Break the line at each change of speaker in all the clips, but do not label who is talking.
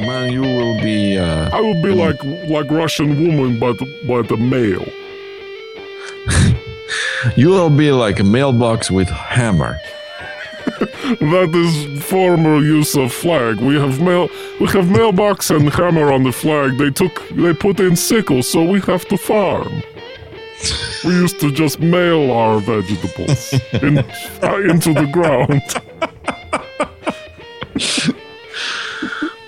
man. You will be. Uh,
I would be like like Russian woman, but but a male.
you will be like a mailbox with hammer.
That is former use of flag. We have mail we have mailbox and hammer on the flag. They took they put in sickles, so we have to farm. We used to just mail our vegetables in, uh, into the ground.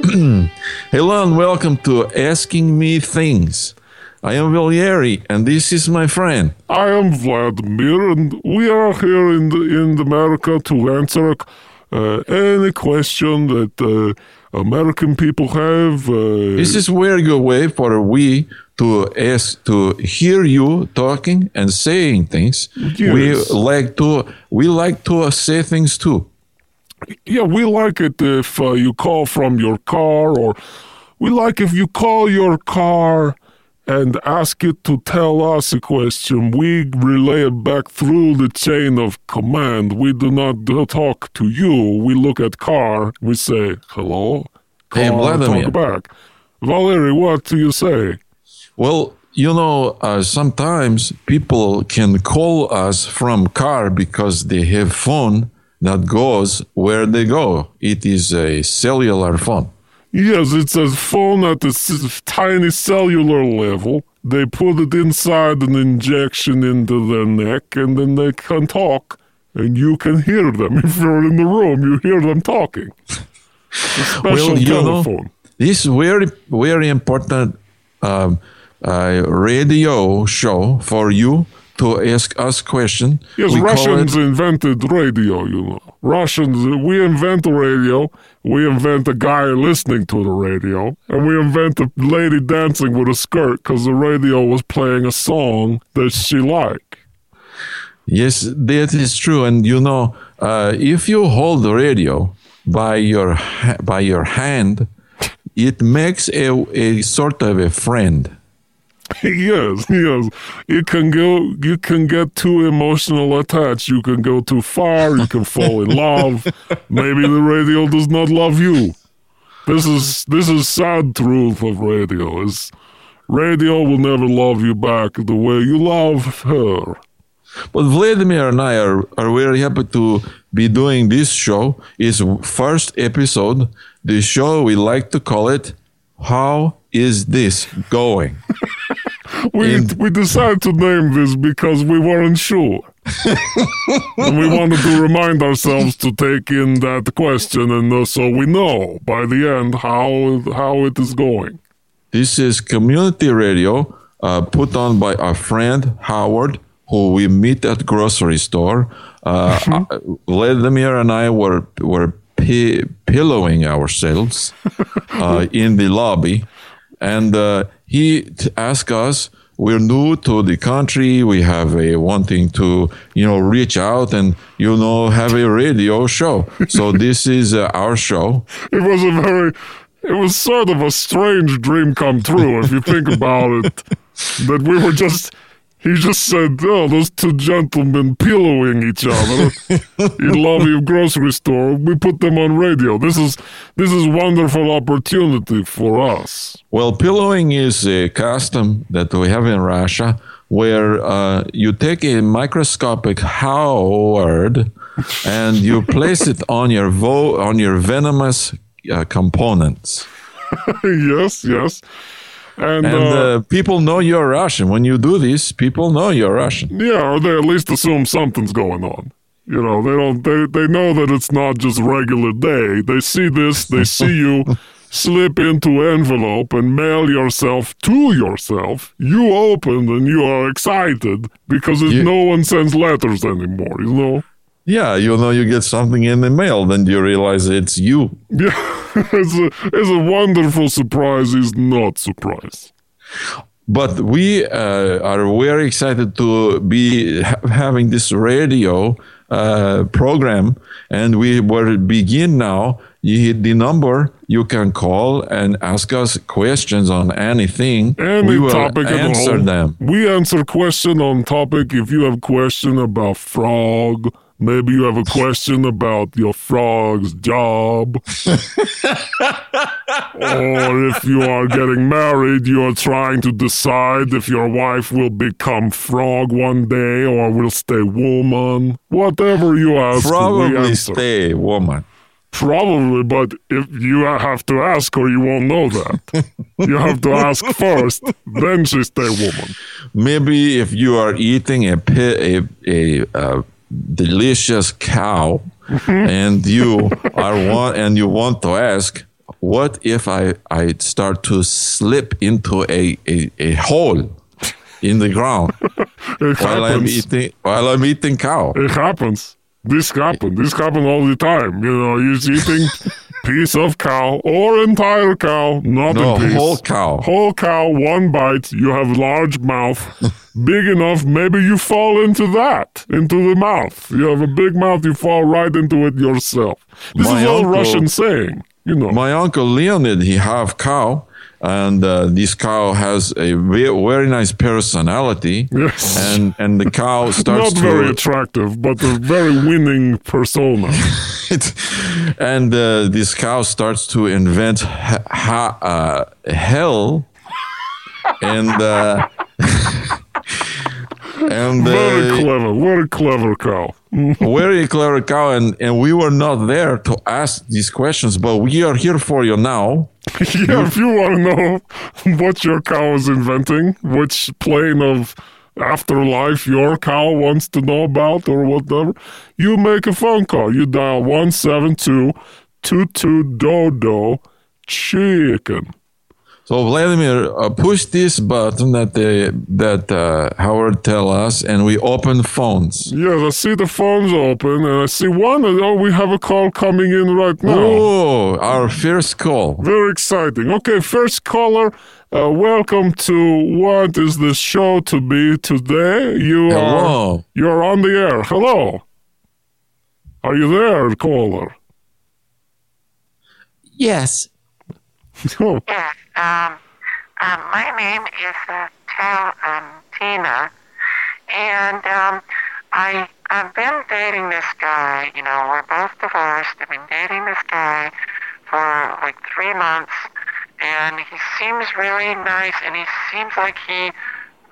Hello and welcome to Asking Me Things. I am Valery and this is my friend.
I am Vladimir, and we are here in the, in America to answer uh, any question that uh, American people have. Uh,
This is where you wait for we to ask to hear you talking and saying things. We like to we like to say things too.
yeah, we like it if uh, you call from your car, or we like if you call your car and ask it to tell us a question. We relay it back through the chain of command. We do not talk to you. We look at car. We say hello.
Hey,
Car,
Vladimir.
talk back. Valery, what do you say?
Well, you know, uh, sometimes people can call us from car because they have phone that goes where they go. It is a cellular phone.
Yes, it's a phone at a s- tiny cellular level. They put it inside an injection into their neck, and then they can talk, and you can hear them. If you're in the room, you hear them talking. Special
Well, you know,
telephone.
This very very important um, uh, radio show for you to ask us question.
Yes,
We
Russians
it-
invented radio, you know. Russians, we invent the radio, we invent a guy listening to the radio, and we invent a lady dancing with a skirt because the radio was playing a song that she liked.
Yes, that is true. And you know, uh, if you hold the radio by your by your hand, it makes a, a sort of a friend.
yes, yes. You can go. You can get too emotional attached. You can go too far. You can fall in love. Maybe the radio does not love you. This is this is sad truth of radio. Is radio will never love you back the way you love her.
But Vladimir and I are, are very happy to be doing this show. It's first episode. The show we like to call it "How is this going?"
We
And-
we decided to name this because we weren't sure. and we wanted to remind ourselves to take in that question, and uh, so we know by the end how how it is going.
This is community radio uh, put on by our friend Howard, who we meet at grocery store. Uh, uh, Vladimir and I were were pi- pillowing ourselves uh, in the lobby, and uh, he t- asked us. We're new to the country. We have a wanting to, you know, reach out and you know have a radio show. So this is uh, our show.
It was a very, it was sort of a strange dream come true if you think about it. That we were just, he just said, "Oh, those two gentlemen pillowing each other in lobby of grocery store. We put them on radio. This is this is wonderful opportunity for us."
Well, pillowing is a custom that we have in Russia where uh, you take a microscopic Howard and you place it on your vo- on your venomous uh, components.
yes, yes, and,
And
uh,
uh, people know you're Russian. When you do this, people know you're Russian.
yeah, or they at least assume something's going on. You know, they don't. They they know that it's not just regular day. They see this. They see you slip into envelope and mail yourself to yourself. You open and you are excited because it,
You-
no one sends letters anymore. You know.
Yeah, you know you get something in the mail, then you realize it's you.
Yeah, it's a it's a wonderful surprise. It's not surprise.
But we uh, are very excited to be ha- having this radio uh, program, and we will begin now you hit the number. You can call and ask us questions on anything.
Any
we will
topic at
answer
all.
them.
We answer question on topic. If you have question about frog, maybe you have a question about your frog's job. or if you are getting married, you are trying to decide if your wife will become frog one day or will stay woman. Whatever you ask,
Probably stay woman.
Probably, but if you have to ask her, you won't know that. you have to ask first, then she stay woman.
Maybe if you are eating a pi- a, a, uh delicious cow, and you are want and you want to ask, what if I I start to slip into a a, a hole in the ground while I'm eating while I'm eating cow?
It happens. This happen. This happen all the time. You know, you're eating piece of cow or entire cow, not
No,
a piece.
whole cow.
Whole cow, one bite. You have large mouth, big enough. Maybe you fall into that, into the mouth. You have a big mouth. You fall right into it yourself. This
My
is all
uncle-
Russian saying. You know.
My uncle Leonid, he have cow, and uh, this cow has a ve- very nice personality.
Yes.
And and the cow starts
not
to
very attractive, but a very winning persona.
it, and uh, this cow starts to invent ha- ha- uh, hell and uh, and
Very
uh,
clever, very clever cow.
very clever cow and, and we were not there to ask these questions but we are here for you now
yeah, if you want to know what your cow is inventing, which plane of afterlife your cow wants to know about or whatever, you make a phone call. You dial 172 22 Dodo Chicken.
So vladimir uh, push this button that they, that uh, howard tell us and we open phones
Yes, I see the phone's open and I see one. And, Oh, we have a call coming in right now.
oh our first call
Very exciting. Okay, first caller, uh, welcome to what is the show to be today? You are you're on the air. Hello. Are you there, caller?
yes
Oh,
Yes, um, um, my name is uh, Tal um, Tina, and um, I I've been dating this guy. You know, we're both divorced. I've been dating this guy for like three months, and he seems really nice, and he seems like he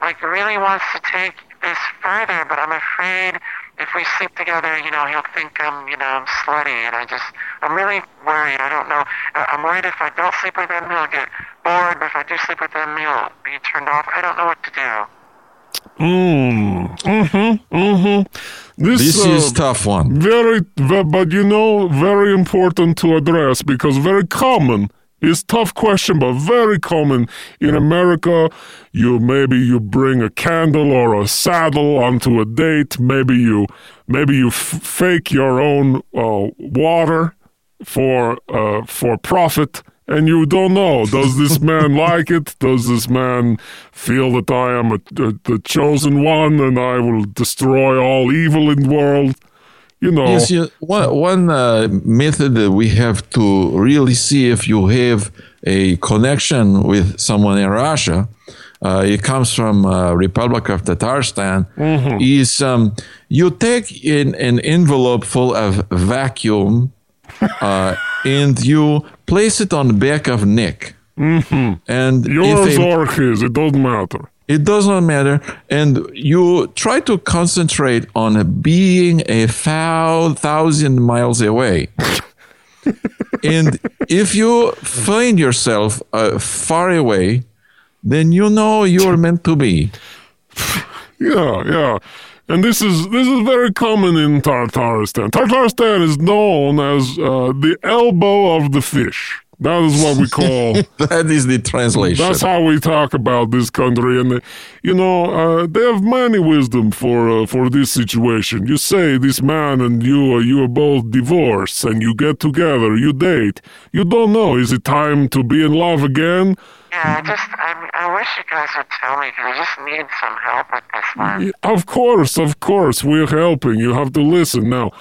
like really wants to take this further. But I'm afraid if we sleep together, you know, he'll think I'm, you know, I'm slutty, and I just, I'm really worried. I don't know. I'm worried if I don't sleep with him, he'll get bored. But if I do sleep with him, he'll be turned off. I don't know what to do.
mm, mm-hmm, mm-hmm. This,
this
uh,
is tough one
very, but you know, very important to address because very common. It's tough question, but very common in America. You maybe you bring a candle or a saddle onto a date. Maybe you maybe you f- fake your own uh, water for uh, for profit, and you don't know. Does this man like it? Does this man feel that I am a, a, the chosen one and I will destroy all evil in the world? You know.
Yes, yes. One, one uh, method that we have to really see if you have a connection with someone in Russia, uh, it comes from uh, Republic of Tatarstan, is um, you take in an envelope full of vacuum uh, and you place it on the back of neck. And
Yours
a,
or his, it doesn't matter.
it does not matter. And you try to concentrate on being a thou- thousand miles away. and if you find yourself uh, far away, then you know you're meant to be.
Yeah, yeah. And this is this is very common in Tartaristan. Tartaristan is known as uh, the elbow of the fish. That is what we call.
That is the translation.
That's how we talk about this country, and uh, you know uh, they have many wisdom for uh, for this situation. You say this man and you uh, you are both divorced, and you get together, you date. You don't know is it time to be in love again?
Yeah, I just, I, I wish you guys would tell me because I just need some help with this one.
Of course, of course, we're helping. You have to listen now.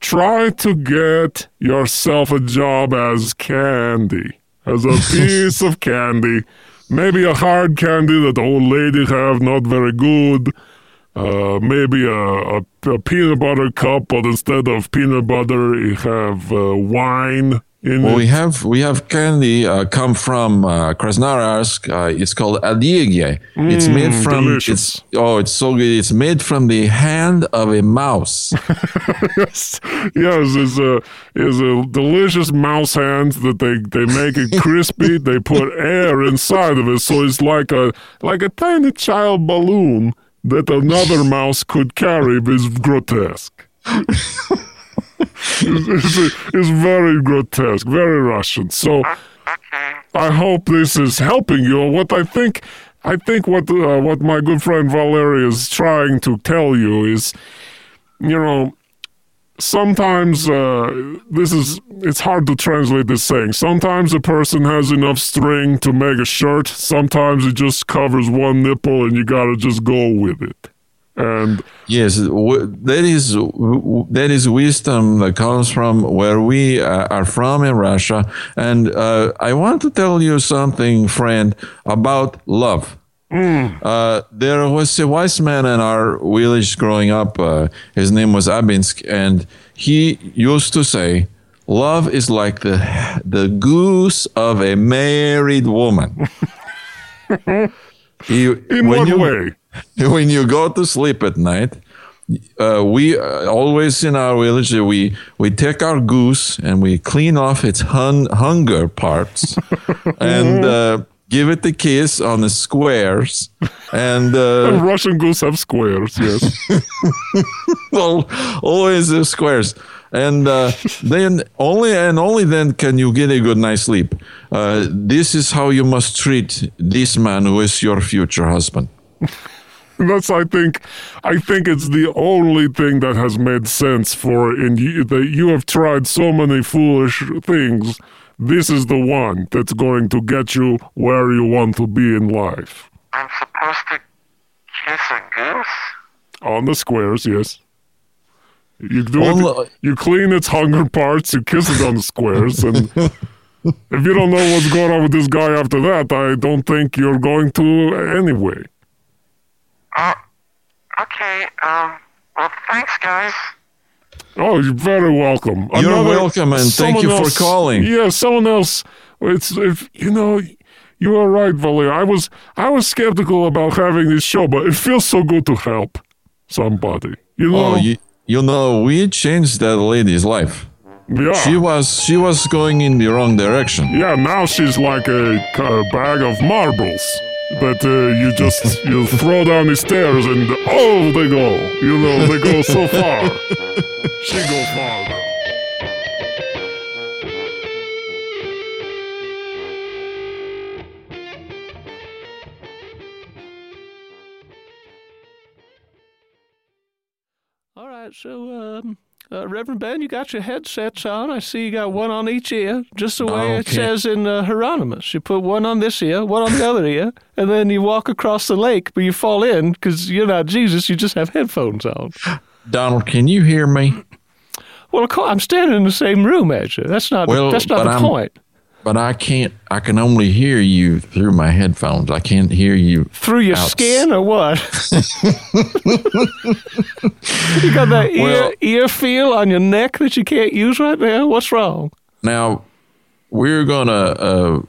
try to get yourself a job as candy, as a piece of candy. Maybe a hard candy that the old lady have, not very good. Uh, maybe a, a, a peanut butter cup, but instead of peanut butter, you have uh, wine in
Well,
it.
we have we have candy uh, come from uh, Krasnoyarsk. Uh, it's called adigye. it's made from
delicious.
it's oh, it's so good. It's made from the hand of a mouse.
yes, yes, is a is a delicious mouse hand that they they make it crispy. they put air inside of it, so it's like a like a tiny child balloon that another mouse could carry. Is grotesque. it's, it's, it's very grotesque, very Russian. So I hope this is helping you. What I think, I think what uh, what my good friend Valery is trying to tell you is, you know, sometimes uh, this is it's hard to translate this saying. Sometimes a person has enough string to make a shirt. Sometimes it just covers one nipple, and you gotta just go with it. And
yes, that is that is wisdom that comes from where we uh, are from in Russia. And uh, I want to tell you something, friend, about love. Uh, there was a wise man in our village growing up. Uh, his name was Abinsk, and he used to say, "Love is like the the goose of a married woman." You-
in
when
what
you-
way?
when you go to sleep at night, uh, we uh, always in our village uh, we we take our goose and we clean off its hun- hunger parts and uh, give it a kiss on the squares and uh,
Russian goose have squares. Yes.
well, always the squares. And uh, then only and only then can you get a good night's sleep. Uh, this is how you must treat this man who is your future husband.
That's I think I think it's the only thing that has made sense for in you that you have tried so many foolish things. This is the one that's going to get you where you want to be in life.
I'm supposed to kiss a goose?
On the squares, yes. You do
Well,
it, you clean its hunger parts, you kiss it on the squares, and if you don't know what's going on with this guy after that, I don't think you're going to anyway.
Oh, okay. Um, well, thanks, guys.
Oh, you're very welcome.
You're welcome, and thank
someone
you for calling.
Yeah, someone else. It's if you know, you are right, Valia. I was I was skeptical about having this show, but it feels so good to help somebody. You know,
Oh, you, you know, we changed that lady's life.
yeah,
She was she was going in the wrong direction.
yeah. Now she's like a, a bag of marbles that uh, you just you throw down the stairs and oh, they go. You know, they go so far. she goes far.
All right, so um, uh, Reverend Ben, you got your headsets on. I see you got one on each ear, just the way it says in uh, Hieronymus. You put one on this ear, one on the other ear, and then you walk across the lake, but you fall in because you're not Jesus. You just have headphones on.
Donald, can you hear me?
Well, of course, I'm standing in the same room as you. That's not.
Well,
that's not the
I'm-
point.
But I can't. I can only hear you through my headphones. I can't hear you.
Through your
outs-
skin or what? you got that ear
Well-
ear feel on your neck that you can't use right now. What's wrong?
Now, we're gonna. Uh,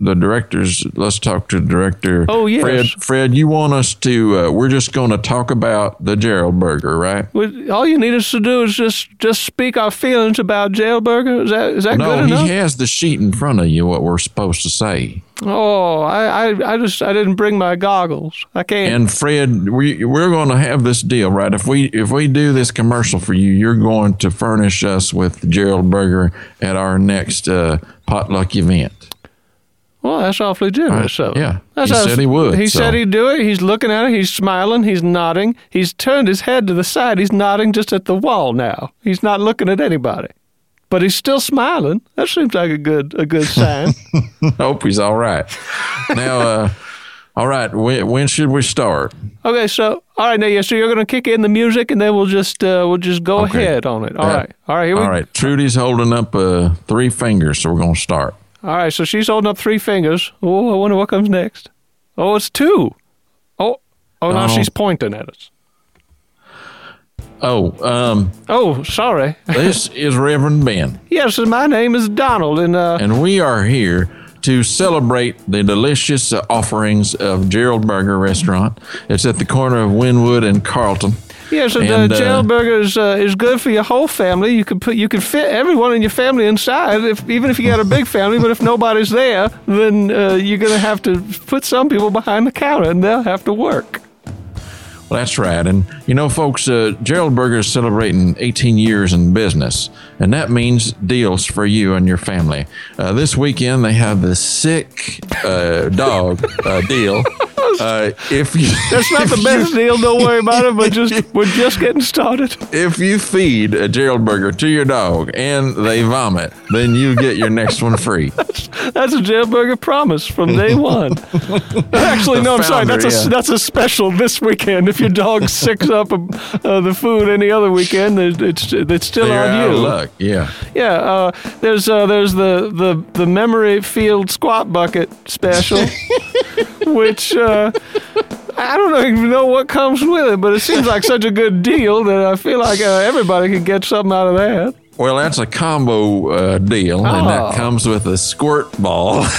the directors. Let's talk to the director.
Oh, yes.
Fred. Fred, you want us to? Uh, we're just going to talk about the Gerald Burger, right?
Well, All you need us to do is just just speak our feelings about jailburger. Is that is that
No,
good
he has the sheet in front of you. What we're supposed to say.
oh, I, I I just I didn't bring my goggles. I can't.
And Fred, we we're going to have this deal, right? If we if we do this commercial for you, you're going to furnish us with Gerald Burger at our next uh, potluck event.
Well, that's awfully generous. Of him.
yeah,
That's
he said he would,
He
so.
said he'd do it. He's looking at it. He's smiling. He's nodding. He's turned his head to the side. He's nodding just at the wall now. He's not looking at anybody, but he's still smiling. That seems like a good a good sign.
Hope he's all right. now, uh, all right. When, when should we start?
Okay, so All right, now, yeah. So you're gonna kick in the music, and then we'll just uh, we'll just go
Okay.
ahead on it. All
Yeah.
right, all right. Here we
All right, Trudy's holding up uh, three fingers, so we're gonna start.
All right, so she's holding up three fingers. Oh, I wonder what comes next. Oh, it's two. Oh, oh, now
Oh.
she's pointing at us.
Oh, um,
Oh, sorry.
this is Reverend Ben,
yes, and my name is Donald, and uh,
and we are here to celebrate the delicious offerings of Gerald Burger Restaurant. It's at the corner of Winwood and Carlton.
Yes, and,
and,
uh,
uh,
jail burger is, uh, is good for your whole family. You can put you can fit everyone in your family inside, if even if you got a big family. But if nobody's there, then uh, you're gonna have to put some people behind the counter, and they'll have to work.
Well, that's right. And you know, folks, uh, Gerald Burger is celebrating 18 years in business, and that means deals for you and your family. Uh, this weekend, they have the sick uh, dog uh, deal. Uh, if you
That's not the best deal. Don't worry about it. But just we're just getting started.
if you feed a Gerald Burger to your dog and they vomit, then you get your next one free.
That's a Gerald burger promise from day one. Actually,
The
no, I'm sorry. That's a
yeah.
that's a special this weekend. If your dog sicks up uh, the food any other weekend, it's it's still
You're
on you.
luck. Yeah.
Yeah, uh, there's uh, there's the, the the memory field squat bucket special, which uh, I don't even know what comes with it, but it seems like such a good deal that I feel like uh, everybody could get something out of that.
Well, that's a combo uh, deal, and
Oh.
that comes with a squirt ball.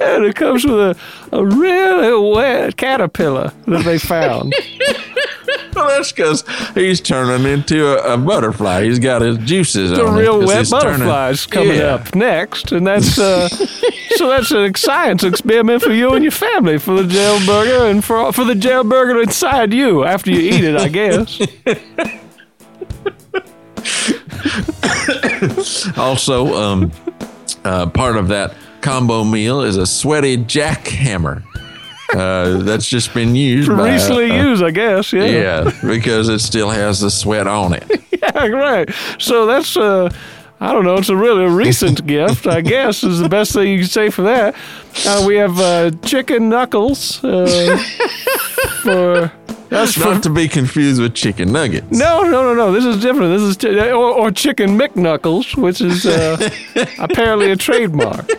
And it comes with a, a really wet caterpillar that they found.
Well, that's because he's turning into a, a butterfly. He's got his juices
the
it
wet
he's turning-
butterflies coming
Yeah.
up next, and that's uh, so that's a science experiment for you and your family for the jail burger and for for the jail burger inside you after you eat it, I guess.
Also, um, uh, part of that combo meal is a sweaty jackhammer. Uh, that's just been used by,
Recently
uh,
used, I guess. Yeah.
Yeah, because it still has the sweat on it.
Yeah, right. So that's uh, I don't know. It's a really recent gift, I guess, is the best thing you can say for that. Uh, we have uh, chicken knuckles uh, for. That's for
Not to be confused with chicken nuggets.
No, no, no, no. This is different. This is or, or chicken McKnuckles, which is uh, apparently a trademark.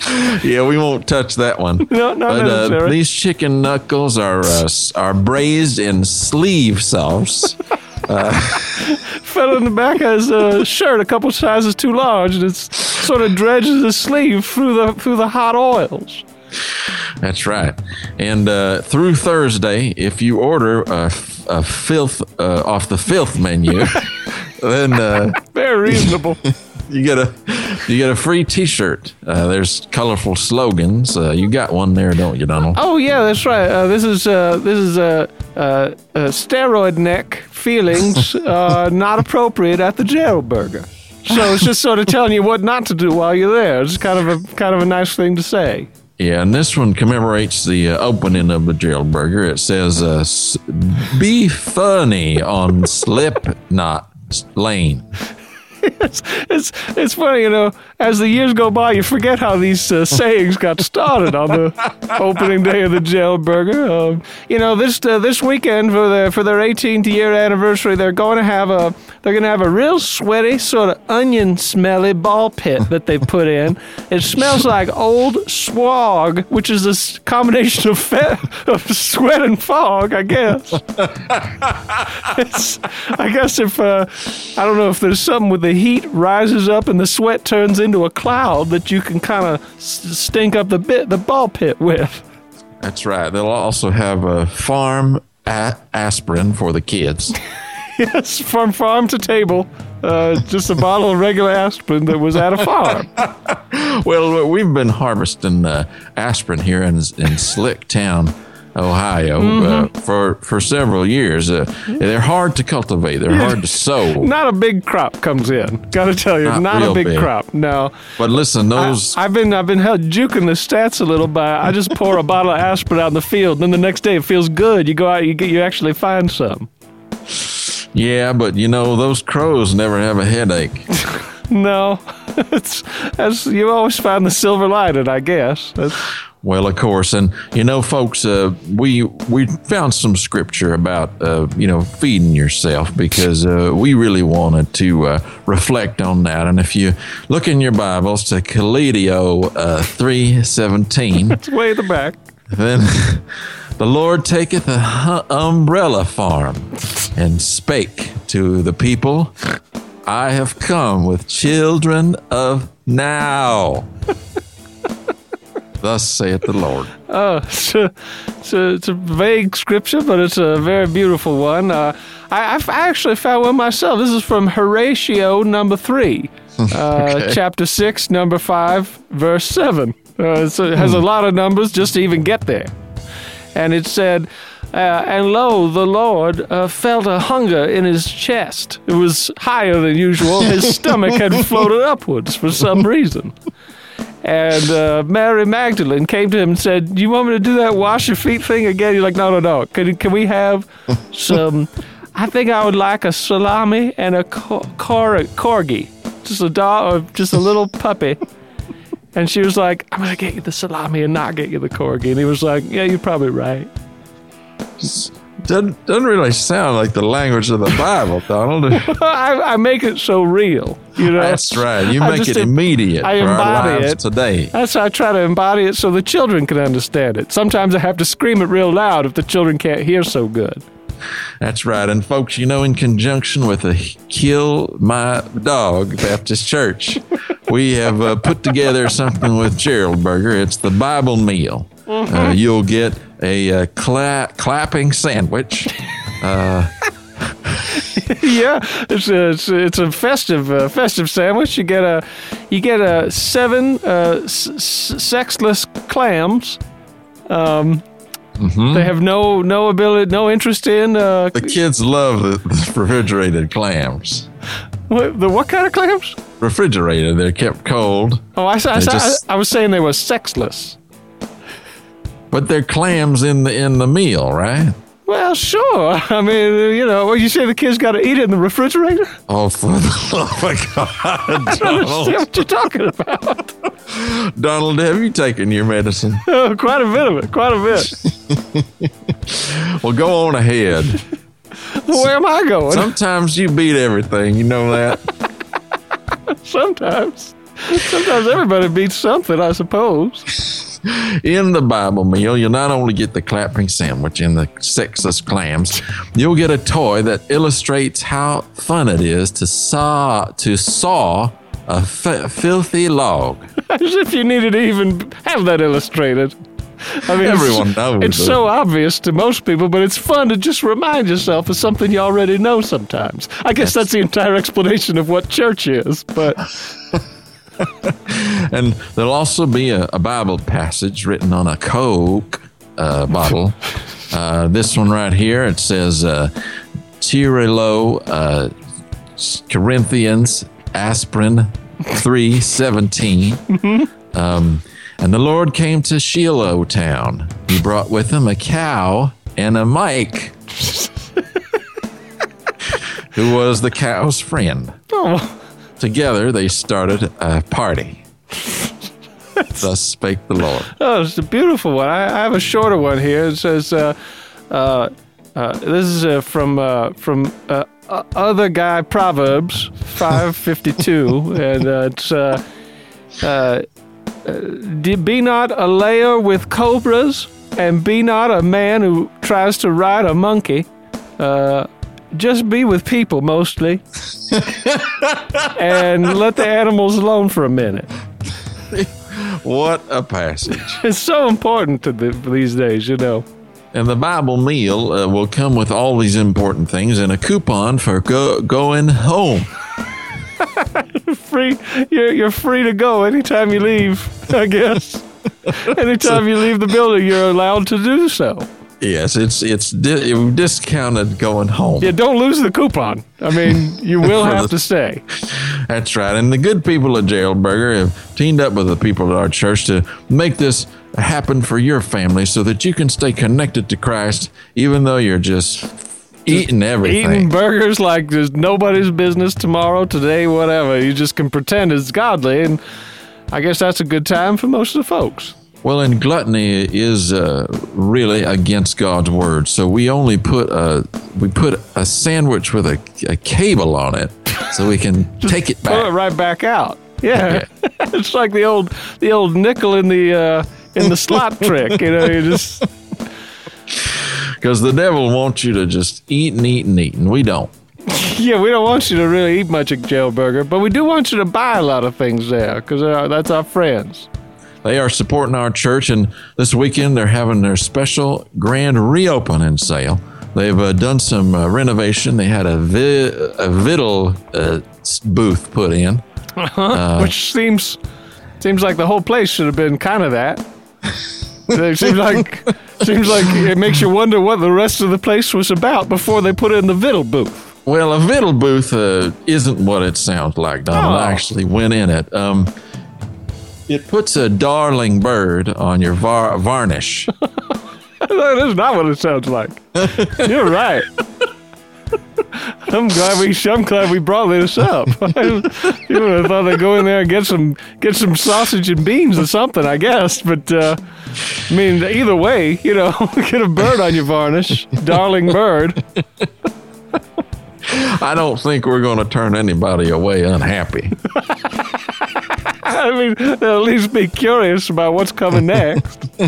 Yeah, we won't touch that one.
No, not
But uh, these chicken knuckles are uh, are braised in sleeve sauce.
Fellow in the back has a shirt a couple sizes too large, and it's sort of dredges his sleeve through the through the hot oils.
That's right. And uh, through Thursday, if you order a, a filth uh, off the filth menu, then uh,
Very reasonable.
You get a you get a free T-shirt. Uh, there's colorful slogans. Uh, you got one there, don't you, Donald?
Oh yeah, that's right. Uh, this is uh, this is uh, uh, uh, steroid neck feelings uh, not appropriate at the jail burger. So it's just sort of telling you what not to do while you're there. It's kind of a kind of a nice thing to say.
Yeah, and this one commemorates the uh, opening of the jail burger. It says, uh, s- "Be funny on Slipknot Lane."
It's, it's it's funny, you know. As the years go by, you forget how these uh, sayings got started on the opening day of the jail burger. Um, you know, this uh, this weekend for their for their 18th year anniversary, they're going to have a they're going to have a real sweaty, sort of onion smelly ball pit that they put in. It smells like old swag, which is a combination of fe- of sweat and fog, I guess. It's, I guess if uh, I don't know if there's something with the heat rises up and the sweat turns into a cloud that you can kind of stink up the bit the ball pit with.
That's right. They'll also have a farm a- aspirin for the kids.
Yes, from farm to table, uh, just a bottle of regular aspirin that was at a farm.
well, we've been harvesting uh, aspirin here in, in Slick Town, Ohio, uh, for for several years. Uh, they're hard to cultivate. They're hard to sow.
Not a big crop comes in. Got to tell you,
Not
not, a big,
big.
crop. No.
But listen, those
I've been I've been held, juking the stats a little by I just pour a bottle of aspirin out in the field, and then the next day it feels good. You go out, you get you actually find some.
yeah, but you know those crows never have a headache.
No, it's that's you always find the silver lining, I guess. That's,
Well, of course, and you know, folks, uh, we we found some scripture about uh, you know feeding yourself because uh, we really wanted to uh, reflect on that. And if you look in your Bibles to Caledio uh, three seventeen,
It's way in the back.
then the Lord taketh a hu- umbrella farm and spake to the people, I have come with children of now. Thus saith the Lord.
Oh, it's a, it's, a, it's a vague scripture, but it's a very beautiful one. Uh, I, I've actually found one myself. This is from Horatio number three, uh,
Okay.
chapter six, number five, verse seven. Uh, so it has a lot of numbers just to even get there. And it said, uh, And lo, the Lord uh, felt a hunger in his chest. It was higher than usual. His stomach had floated upwards for some reason. And uh, Mary Magdalene came to him and said, "Do you want me to do that wash your feet thing again?" He's like, "No, no, no. Can can we have some? I think I would like a salami and a cor- cor- corgi, just a dog, or just a little puppy." And she was like, "I'm gonna get you the salami and not get you the corgi." And he was like, "Yeah, you're probably right."
Doesn't, doesn't really sound like the language of the Bible, Donald.
I, I make it so real, you know.
That's right. You make it immediate
I
for our
embody
lives
it.
today.
That's how I try to embody it so the children can understand it. Sometimes I have to scream it real loud if the children can't hear so good.
That's right. And folks, you know, in conjunction with the Kill My Dog Baptist Church, we have uh, put together something with Gerald Burger. It's the Bible meal. Uh, you'll get a uh, cla- clapping sandwich.
yeah, it's a it's a, it's a festive uh, festive sandwich. You get a you get a seven uh, s- sexless clams. Um, They have no no ability, no interest in uh,
The kids love the, the refrigerated clams.
what, the what kind of clams?
Refrigerated, they're kept cold,
Oh, I, I,
They just-
I, I was saying they were sexless.
But they're clams in the in the meal, right?
Well, sure. I mean, you know, well, you say the kids got to eat it in the refrigerator?
Oh, for the love of God,
I don't understand what you're talking about.
Donald, have you taken your medicine?
Oh, quite a bit of it, quite a bit.
Well, go on ahead.
Where am I going?
Sometimes you beat everything. You know that.
Sometimes. Sometimes everybody beats something, I suppose.
In the Bible meal, you'll not only get the clapping sandwich and the sexless clams, you'll get a toy that illustrates how fun it is to saw to saw a f- filthy log.
As if you needed to even have that illustrated. I mean,
Everyone
it's,
knows
It's
it.
so obvious to most people, but it's fun to just remind yourself of something you already know sometimes. I guess that's the entire explanation of what church is, but
And there'll also be a, a Bible passage written on a Coke uh, bottle. Uh, this one right here, it says, uh, Tirilo, uh, Corinthians, aspirin 317. Um, and the Lord came to Shiloh town. He brought with him a cow and a mic, who was the cow's friend.
oh,
Together they started a party. Thus spake the Lord.
oh, it's a beautiful one. I, I have a shorter one here. It says, uh, uh, uh, "This is uh, from uh, from uh, uh, other guy Proverbs five fifty two, and uh, it's." Uh, uh, D- be not a layer with cobras, and be not a man who tries to ride a monkey. Uh, just be with people mostly, and let the animals alone for a minute.
What a passage.
It's so important to the, these days, you know.
And the Bible meal uh, will come with all these important things and a coupon for go- going home.
Free, you're you're free to go anytime you leave. I guess. anytime you leave the building, you're allowed to do so.
Yes, it's it's di- discounted going home.
Yeah, don't lose the coupon. I mean, you will have
the-
to stay.
That's right. And the good people at Gerald Burger have teamed up with the people at our church to make this happen for your family so that you can stay connected to Christ even though you're just eating everything.
Eating burgers like there's nobody's business tomorrow, today, whatever. You just can pretend it's godly, and I guess that's a good time for most of the folks.
Well, and gluttony is uh, really against God's word. So we only put a we put a sandwich with a, a cable on it, so we can take it
Pull it
back.
right back out. Yeah, it's like the old the old nickel in the uh, in the slot trick. You know, you just
Because the devil wants you to just eat and eat and eat, and we don't.
yeah. We don't want you to really eat much at Jailburger, but we do want you to buy a lot of things there because that's our friends.
They are supporting our church, and this weekend they're having their special grand reopening sale. They've uh, done some uh, renovation. They had a, vi- a Viddle uh, booth put in.
which seems seems like the whole place should have been kind of that. it seems like seems like it makes you wonder what the rest of the place was about before they put in the Vittle booth.
Well, a Vittle booth uh, isn't what it sounds like, Donald.
Oh.
I actually went in it. Um, it puts a darling bird on your var- varnish.
that is not what it sounds like. You're right. I'm glad we I'm glad we brought this up. you would have thought they'd go in there and get some get some sausage and beans or something, I guess. But uh, I mean, either way, you know, get a bird on your varnish, darling bird.
I don't think we're going to turn anybody away unhappy.
I mean, they'll at least be curious about what's coming next.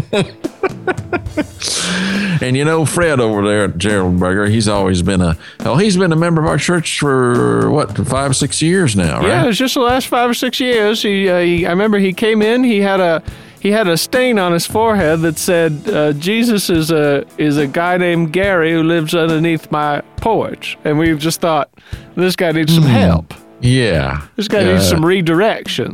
And you know, Fred over there at Gerald Burger, he's always been a hell. He's been a member of our church for what five, six years now,
Yeah,
right?
it's just the last five or six years. He, uh, he I remember he came in. He had a he had a stain on his forehead that said uh, Jesus is a is a guy named Gary who lives underneath my porch, and we just thought this guy needs some help.
Yeah,
This guy needs
Uh,
some redirection.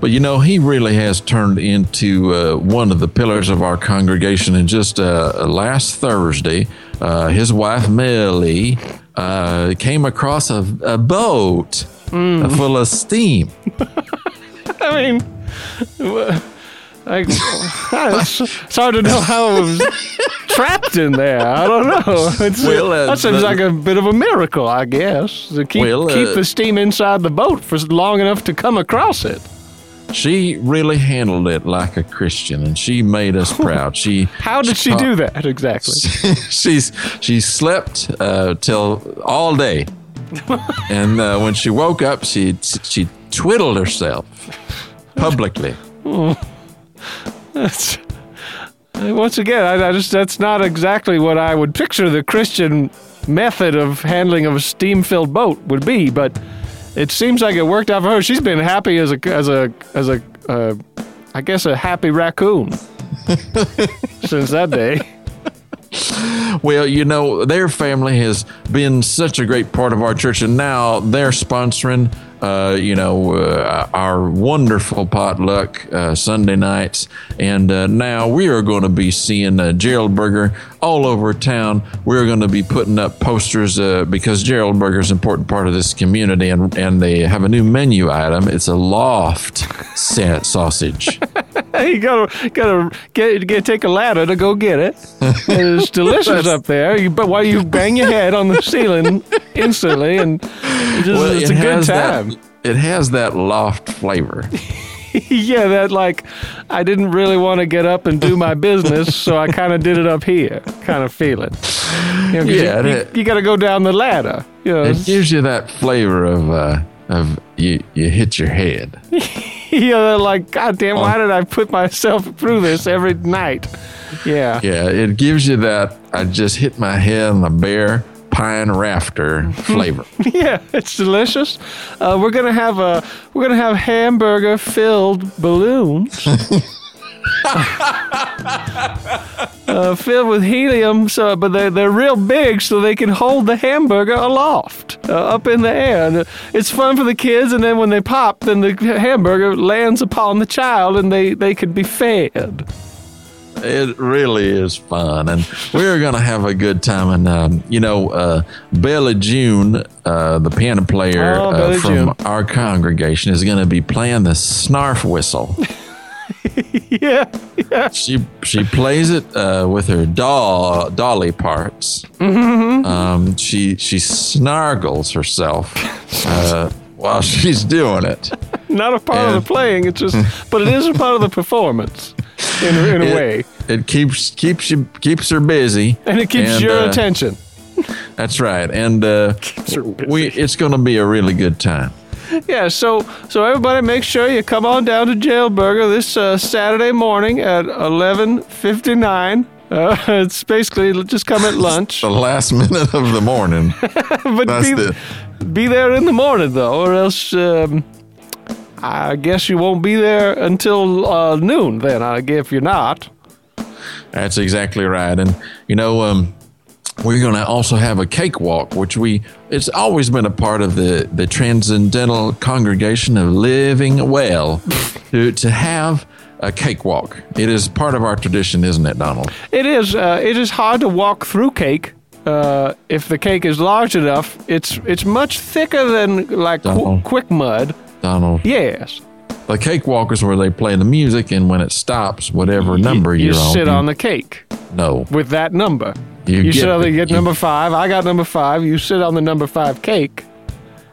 But you know, he really has turned into uh, one of the pillars of our congregation. And just uh, last Thursday, uh, his wife Melly uh, came across a, a boat uh, full of steam.
I mean. Like, it's, hard to know how it was trapped in there. I don't know. It's,
Well, uh,
that seems
the-
like a bit of a miracle, I guess, to keep
Well, uh,
keep the steam inside the boat for long enough to come across it.
She really handled it like a Christian, and she made us proud. She
How did she do that exactly?
she's she slept uh, till all day, and uh, when she woke up, she she twiddled herself publicly.
That's, once again, I, I just that's not exactly what I would picture the Christian method of handling of a steam-filled boat would be, but it seems like it worked out for her. She's been happy as a as a as a uh, I guess a happy raccoon since that day.
Well, you know, their family has been such a great part of our church, and now they're sponsoring, uh, you know, uh, our wonderful potluck uh, Sunday nights. And uh, now we are going to be seeing uh, Gerald Burger all over town. We're going to be putting up posters uh, because Gerald Burger is an important part of this community, and, and they have a new menu item. It's a loft sa- sausage.
you gotta gotta get, get take a ladder to go get it. It's delicious up there. You, but while you bang your head on the ceiling instantly, and it's, just, it's a good time.
That, it has that loft flavor.
yeah, that like I didn't really want to get up and do my business, so I kind of did it up here, kind of feeling. You know,
Yeah,
you,
it-
you, got to go down the ladder. You know,
It gives you that flavor of uh, of you you hit your head.
you know, like God damn, why did I put myself through this every night? Yeah,
Yeah, it gives you that I just hit my head on the bare pine rafter flavor.
yeah, it's delicious. Uh, we're gonna have a we're gonna have hamburger filled balloons. uh, filled with helium, so but they're they're real big, so they can hold the hamburger aloft, uh, up in the air. And it's fun for the kids, and then when they pop, then the hamburger lands upon the child, and they they can be fed.
It really is fun, and we're gonna have a good time. And um, you know, uh, Bella June, uh, the piano player
Oh,
uh, from
June.
our congregation, is gonna be playing the snarf whistle.
Yeah, yeah.
she she plays it uh, with her doll dolly parts.
Mm-hmm.
Um, she she snargles herself uh, while she's doing it.
Not a part of the playing. It's just, but it is a part of the performance. in, in a
it,
way,
It keeps keeps you keeps her busy,
and it keeps
and,
your
uh,
attention.
That's right, and uh, we it's going to be a really good time.
Yeah, so so everybody, make sure you come on down to Jailburger this uh, Saturday morning at eleven fifty nine. Uh, it's basically just come at lunch,
The last minute of the morning.
but
That's
be,
the
be there in the morning though, or else um, I guess you won't be there until uh, noon. Then I guess if you're not.
That's exactly right. And you know, um, we're going to also have a cakewalk, which we it's always been a part of the the transcendental congregation of living well to to have a cakewalk. It is part of our tradition, isn't it, Donald?
It is. Uh, it is hard to walk through cake. Uh, if the cake is large enough, it's it's much thicker than like qu- quick mud.
Donald,
Yes,
the cakewalk is where they play the music, and when it stops, whatever number
you
you're on,
sit
you-
on the cake
no,
with that number.
You
You,
get
sit on the get
you-
number five. I got number five. You sit on the number five cake,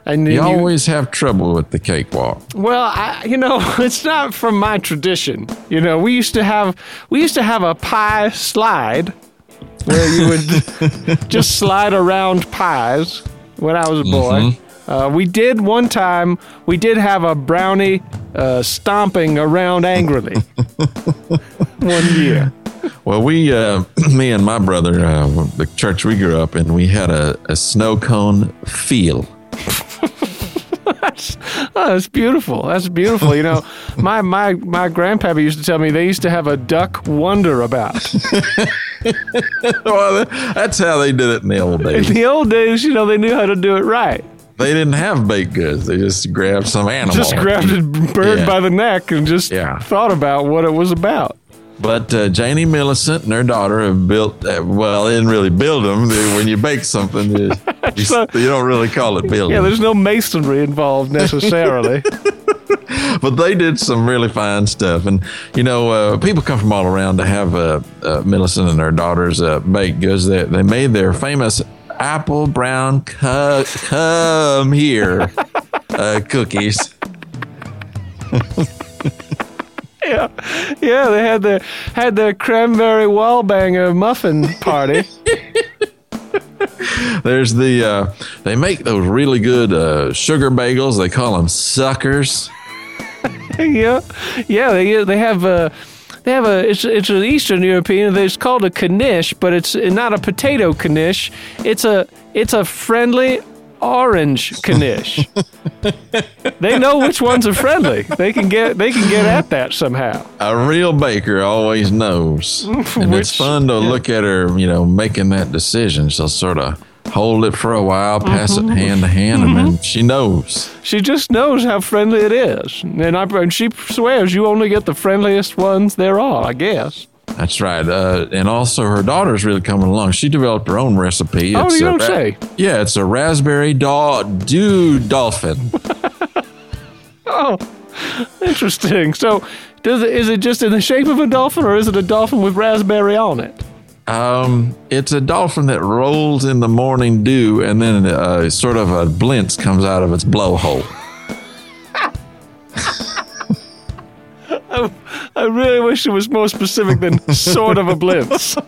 and
you
you,
always have trouble with the cakewalk.
Well, I, you know, it's not from my tradition. You know, we used to have we used to have a pie slide where you would just slide around pies when I was a boy. Uh, we did one time. We did have a brownie uh, stomping around angrily one year.
Well, we, uh, me and my brother, uh, the church we grew up in, we had a, a snow cone feel.
Oh, that's beautiful. That's beautiful. You know, my my my grandpappy used to tell me they used to have a duck wonder about.
well, that's how they did it in the old days.
In the old days, you know, they knew how to do it right.
They didn't have baked goods. They just grabbed some animal.
Just grabbed a bird
Yeah.
by the neck and just
Yeah.
thought about what it was about.
But uh, Janie Millicent and her daughter have built, uh, well, they didn't really build them. They- When you bake something, you, you,
So-
you don't really call it building.
Yeah, there's no masonry involved necessarily.
but they did some really fine stuff. And, you know, uh, people come from all around to have uh, uh, Millicent and her daughters uh, baked goods. They, they made their famous apple brown cu- come here uh, cookies.
yeah, yeah, they had the had the cranberry wallbanger muffin party.
There's the, uh, they make those really good uh, sugar bagels. They call them suckers.
yeah, yeah, they they have a. They have a it's it's an Eastern European. It's called a knish, but it's not a potato knish. It's a it's a friendly orange knish. they know which ones are friendly. They can get they can get at that somehow.
A real baker always knows. and it's fun to
yeah.
look at her, you know, making that decision. She'll sort of hold it for a while, pass
Mm-hmm.
it hand to hand, and then she knows.
She just knows how friendly it is, and I and she swears you only get the friendliest ones there are. I guess.
That's right. Uh, and also, her daughter's really coming along. She developed her own recipe.
Oh,
It's
you don't say.
Yeah, it's a raspberry do- dew dolphin.
Oh, interesting. So, does it, is it just in the shape of a dolphin, or is it a dolphin with raspberry on it?
Um, it's a dolphin that rolls in the morning dew, and then uh, sort of a blintz comes out of its blowhole.
I really wish it was more specific than sort of a blitz.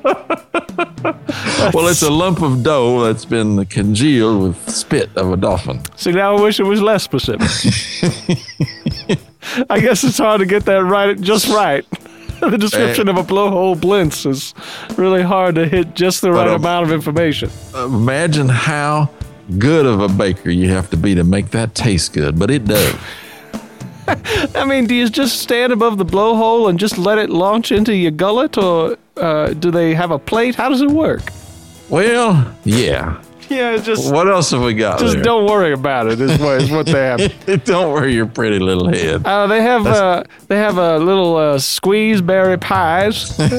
Well, it's a lump of dough that's been congealed with spit of a dolphin.
See, now I wish it was less specific. I guess it's hard to get that right, just right. the description of a blowhole blintz is really hard to hit just the right
um,
amount of information.
Imagine how good of a baker you have to be to make that taste good, but it does.
I mean, do you just stand above the blowhole and just let it launch into your gullet, or uh, do they have a plate? How does it work?
Well, yeah.
Yeah, just
What else have we got?
just
there?
don't worry about it. Is what, is what they have.
don't worry your pretty little head.
Uh, they have uh, they have a little uh, squeeze berry pies.
Those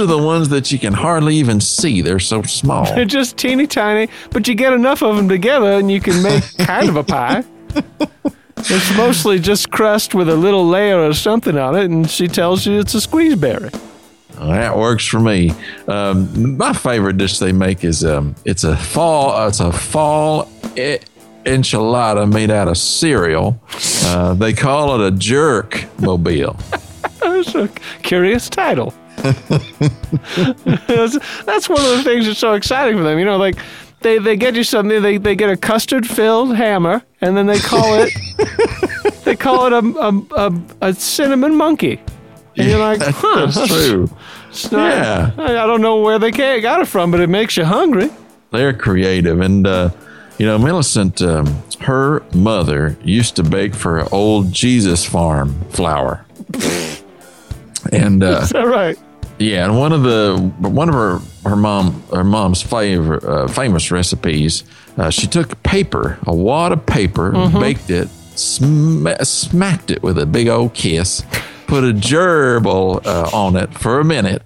are the ones that you can hardly even see. They're so small.
They're just teeny tiny, but you get enough of them together and you can make kind of a pie. It's mostly just crust with a little layer of something on it, and she tells you it's a squeeze berry.
That works for me. Um, my favorite dish they make is um, it's a fall. Uh, it's a fall e- enchilada made out of cereal. Uh, they call it a jerk mobile.
It's a curious title. that's, that's one of the things that's so exciting for them. You know, like they, they get you something, they, they get a custard filled hammer, and then they call it they call it a, a, a, a cinnamon monkey. And you're like, huh,
That's true.
not-
Yeah.
I don't know where they got it from, but it makes you hungry.
They're creative. And, uh, you know, Millicent, um, her mother used to bake for old Jesus Farm flour. and, uh,
Is that right?
Yeah, and one of the one of her her mom her mom's favorite uh, famous recipes, uh, she took paper, a wad of paper, baked it, sm- smacked it with a big old kiss, put a gerbil uh, on it for a minute,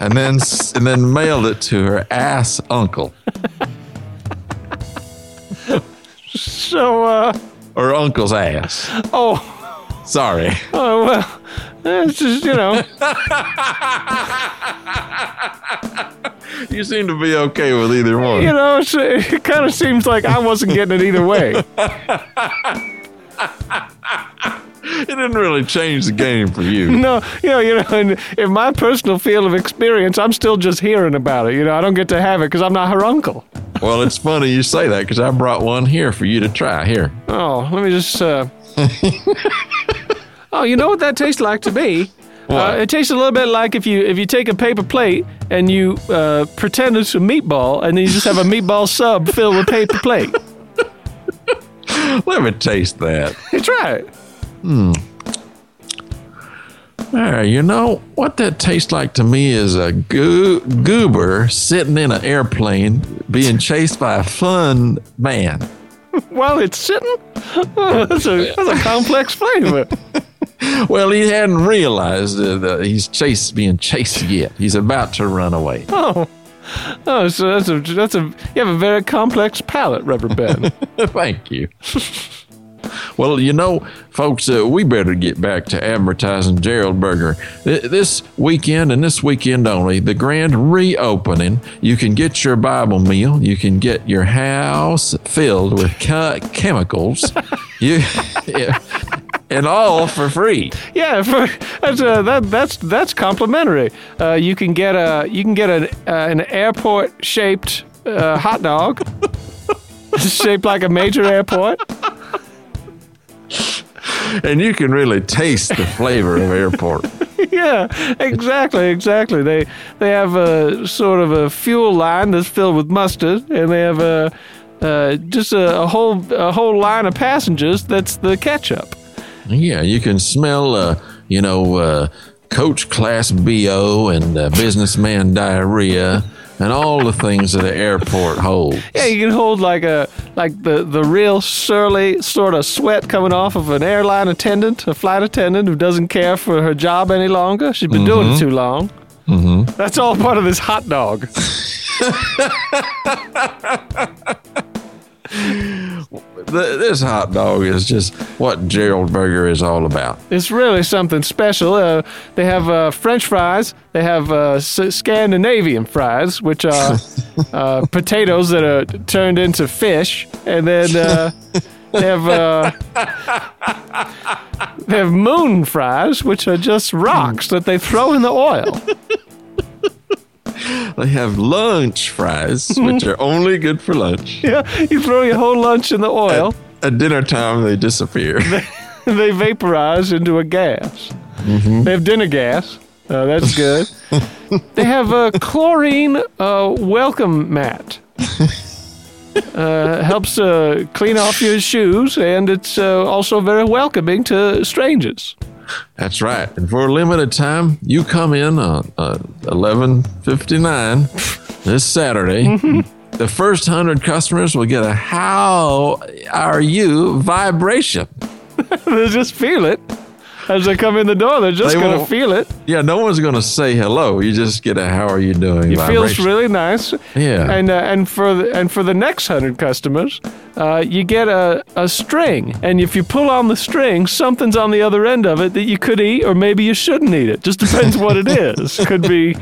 and then and then mailed it to her ass uncle
So, uh,
or uncle's ass.
oh,
Sorry.
oh well, it's just, you know,
You seem to be okay with either one.
you know, it kind of seems like I wasn't getting it either way.
It didn't really change the game for you.
No, you know, you know, in, in my personal field of experience, I'm still just hearing about it. You know, I don't get to have it because I'm not her uncle.
Well, it's funny you say that because I brought one here for you to try. Here.
Oh, let me just. Uh... oh, you know what that tastes like to me? Uh, it tastes a little bit like if you if you take a paper plate and you uh, pretend it's a meatball, and then you just have a meatball sub filled with paper plate.
Let me taste that.
Try it.
There, you know what that tastes like to me is a goo- goober sitting in an airplane being chased by a fun man.
While it's sitting, oh, that's a that's a complex flavor.
Well, he hadn't realized uh, that he's chased, being chased yet. He's about to run away.
Oh, oh, so that's a that's a you have a very complex palate, Rubber Ben.
Thank you. Well, you know, folks, uh, we better get back to advertising Gerald Burger. This weekend and this weekend only, the grand reopening, you can get your Bible meal. You can get your house filled with che- chemicals. you, yeah, and all for free.
Yeah, for, that's uh, that that's that's complimentary. Uh, you can get a you can get an uh, an airport shaped uh, hot dog, shaped like a major airport.
And you can really taste the flavor of airport.
yeah, exactly, exactly. They they have a sort of a fuel line that's filled with mustard, and they have a uh, just a, a whole a whole line of passengers that's the ketchup.
Yeah, you can smell, uh, you know, uh, coach class BO and uh, businessman diarrhea and all the things that an airport holds.
Yeah, you can hold like a like the the real surly sort of sweat coming off of an airline attendant, a flight attendant who doesn't care for her job any longer. She's been doing it too long. Mm-hmm. That's all part of this hot dog.
Th- this hot dog is just what Gerald Burger is all about.
It's really something special. Uh, they have uh, French fries. They have uh, S- Scandinavian fries, which are uh, potatoes that are turned into fish, and then uh, they have uh, they have moon fries, which are just rocks that they throw in the oil.
They have lunch fries, which are only good for lunch.
Yeah, you throw your whole lunch in the oil,
At dinner time, they disappear.
and they vaporize into a gas. They have dinner gas. Uh, that's good. they have a chlorine uh, welcome mat. Uh, helps uh, clean off your shoes, and it's uh, also very welcoming to strangers.
That's right. And for a limited time, you come in on uh, 11:59 this Saturday. The first hundred customers will get a "How are you?" vibration.
They'll just feel it as they come in the door. They're just
They
gonna feel it.
Yeah, no one's going to say hello. You just get a "How are you doing?"
It feels really nice.
Yeah.
And uh, and for the, and for the next hundred customers, uh, you get a, a string, and if you pull on the string, something's on the other end of it that you could eat, or maybe you shouldn't eat it. Just depends what it is. Could be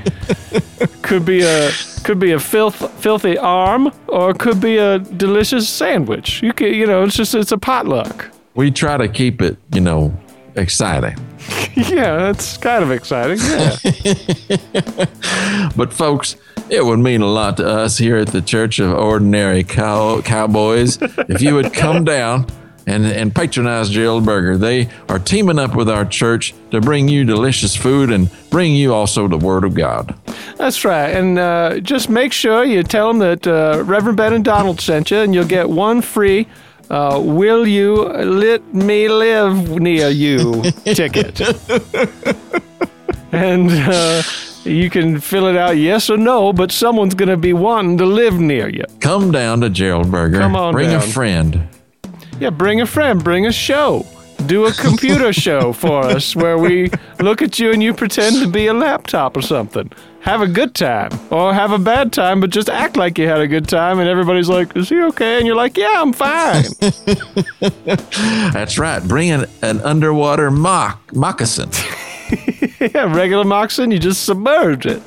could be a could be a filth, filthy arm, or it could be a delicious sandwich. You can, you know, it's just it's a potluck.
we try to keep it, you know, exciting.
yeah, that's kind of exciting. Yeah.
But folks, it would mean a lot to us here at the Church of Ordinary Cow- Cowboys if you would come down and, and patronize Gerald Burger. They are teaming up with our church to bring you delicious food and bring you also the Word of God.
That's right. And uh, just make sure you tell them that uh, Reverend Ben and Donald sent you, and you'll get one free uh, Will You Let Me Live Near You ticket. and uh, you can fill it out yes or no, but someone's going to be wanting to live near you.
Come down to Gerald Burger.
Come on
Bring
down.
a friend.
Yeah, bring a friend, bring a show. Do a computer show for us where we look at you and you pretend to be a laptop or something. Have a good time. Or have a bad time, but just act like you had a good time and everybody's like, Is he okay? And you're like, Yeah, I'm fine.
That's right. Bring an, an underwater mock moccasin.
yeah, regular moccasin, you just submerge it.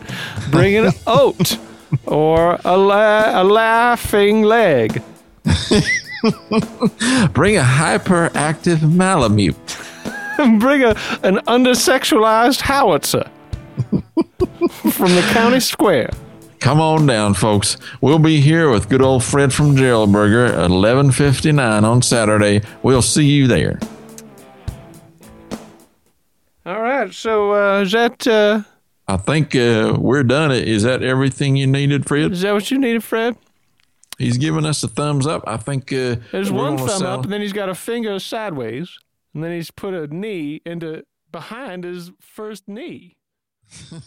Bring an oat or a, la- a laughing leg.
Bring a hyperactive Malamute.
Bring a, an undersexualized howitzer from the county square.
Come on down, folks. We'll be here with good old Fred from Jailburger at 11:59 on Saturday. We'll see you there.
All right, so uh, is that uh,
I think uh, we're done. Is that everything you needed, Fred?
is that what you needed, Fred?
He's giving us a thumbs up. I think uh,
There's one thumb
sell-
up, and then he's got a finger sideways, and then he's put a knee into behind his first knee.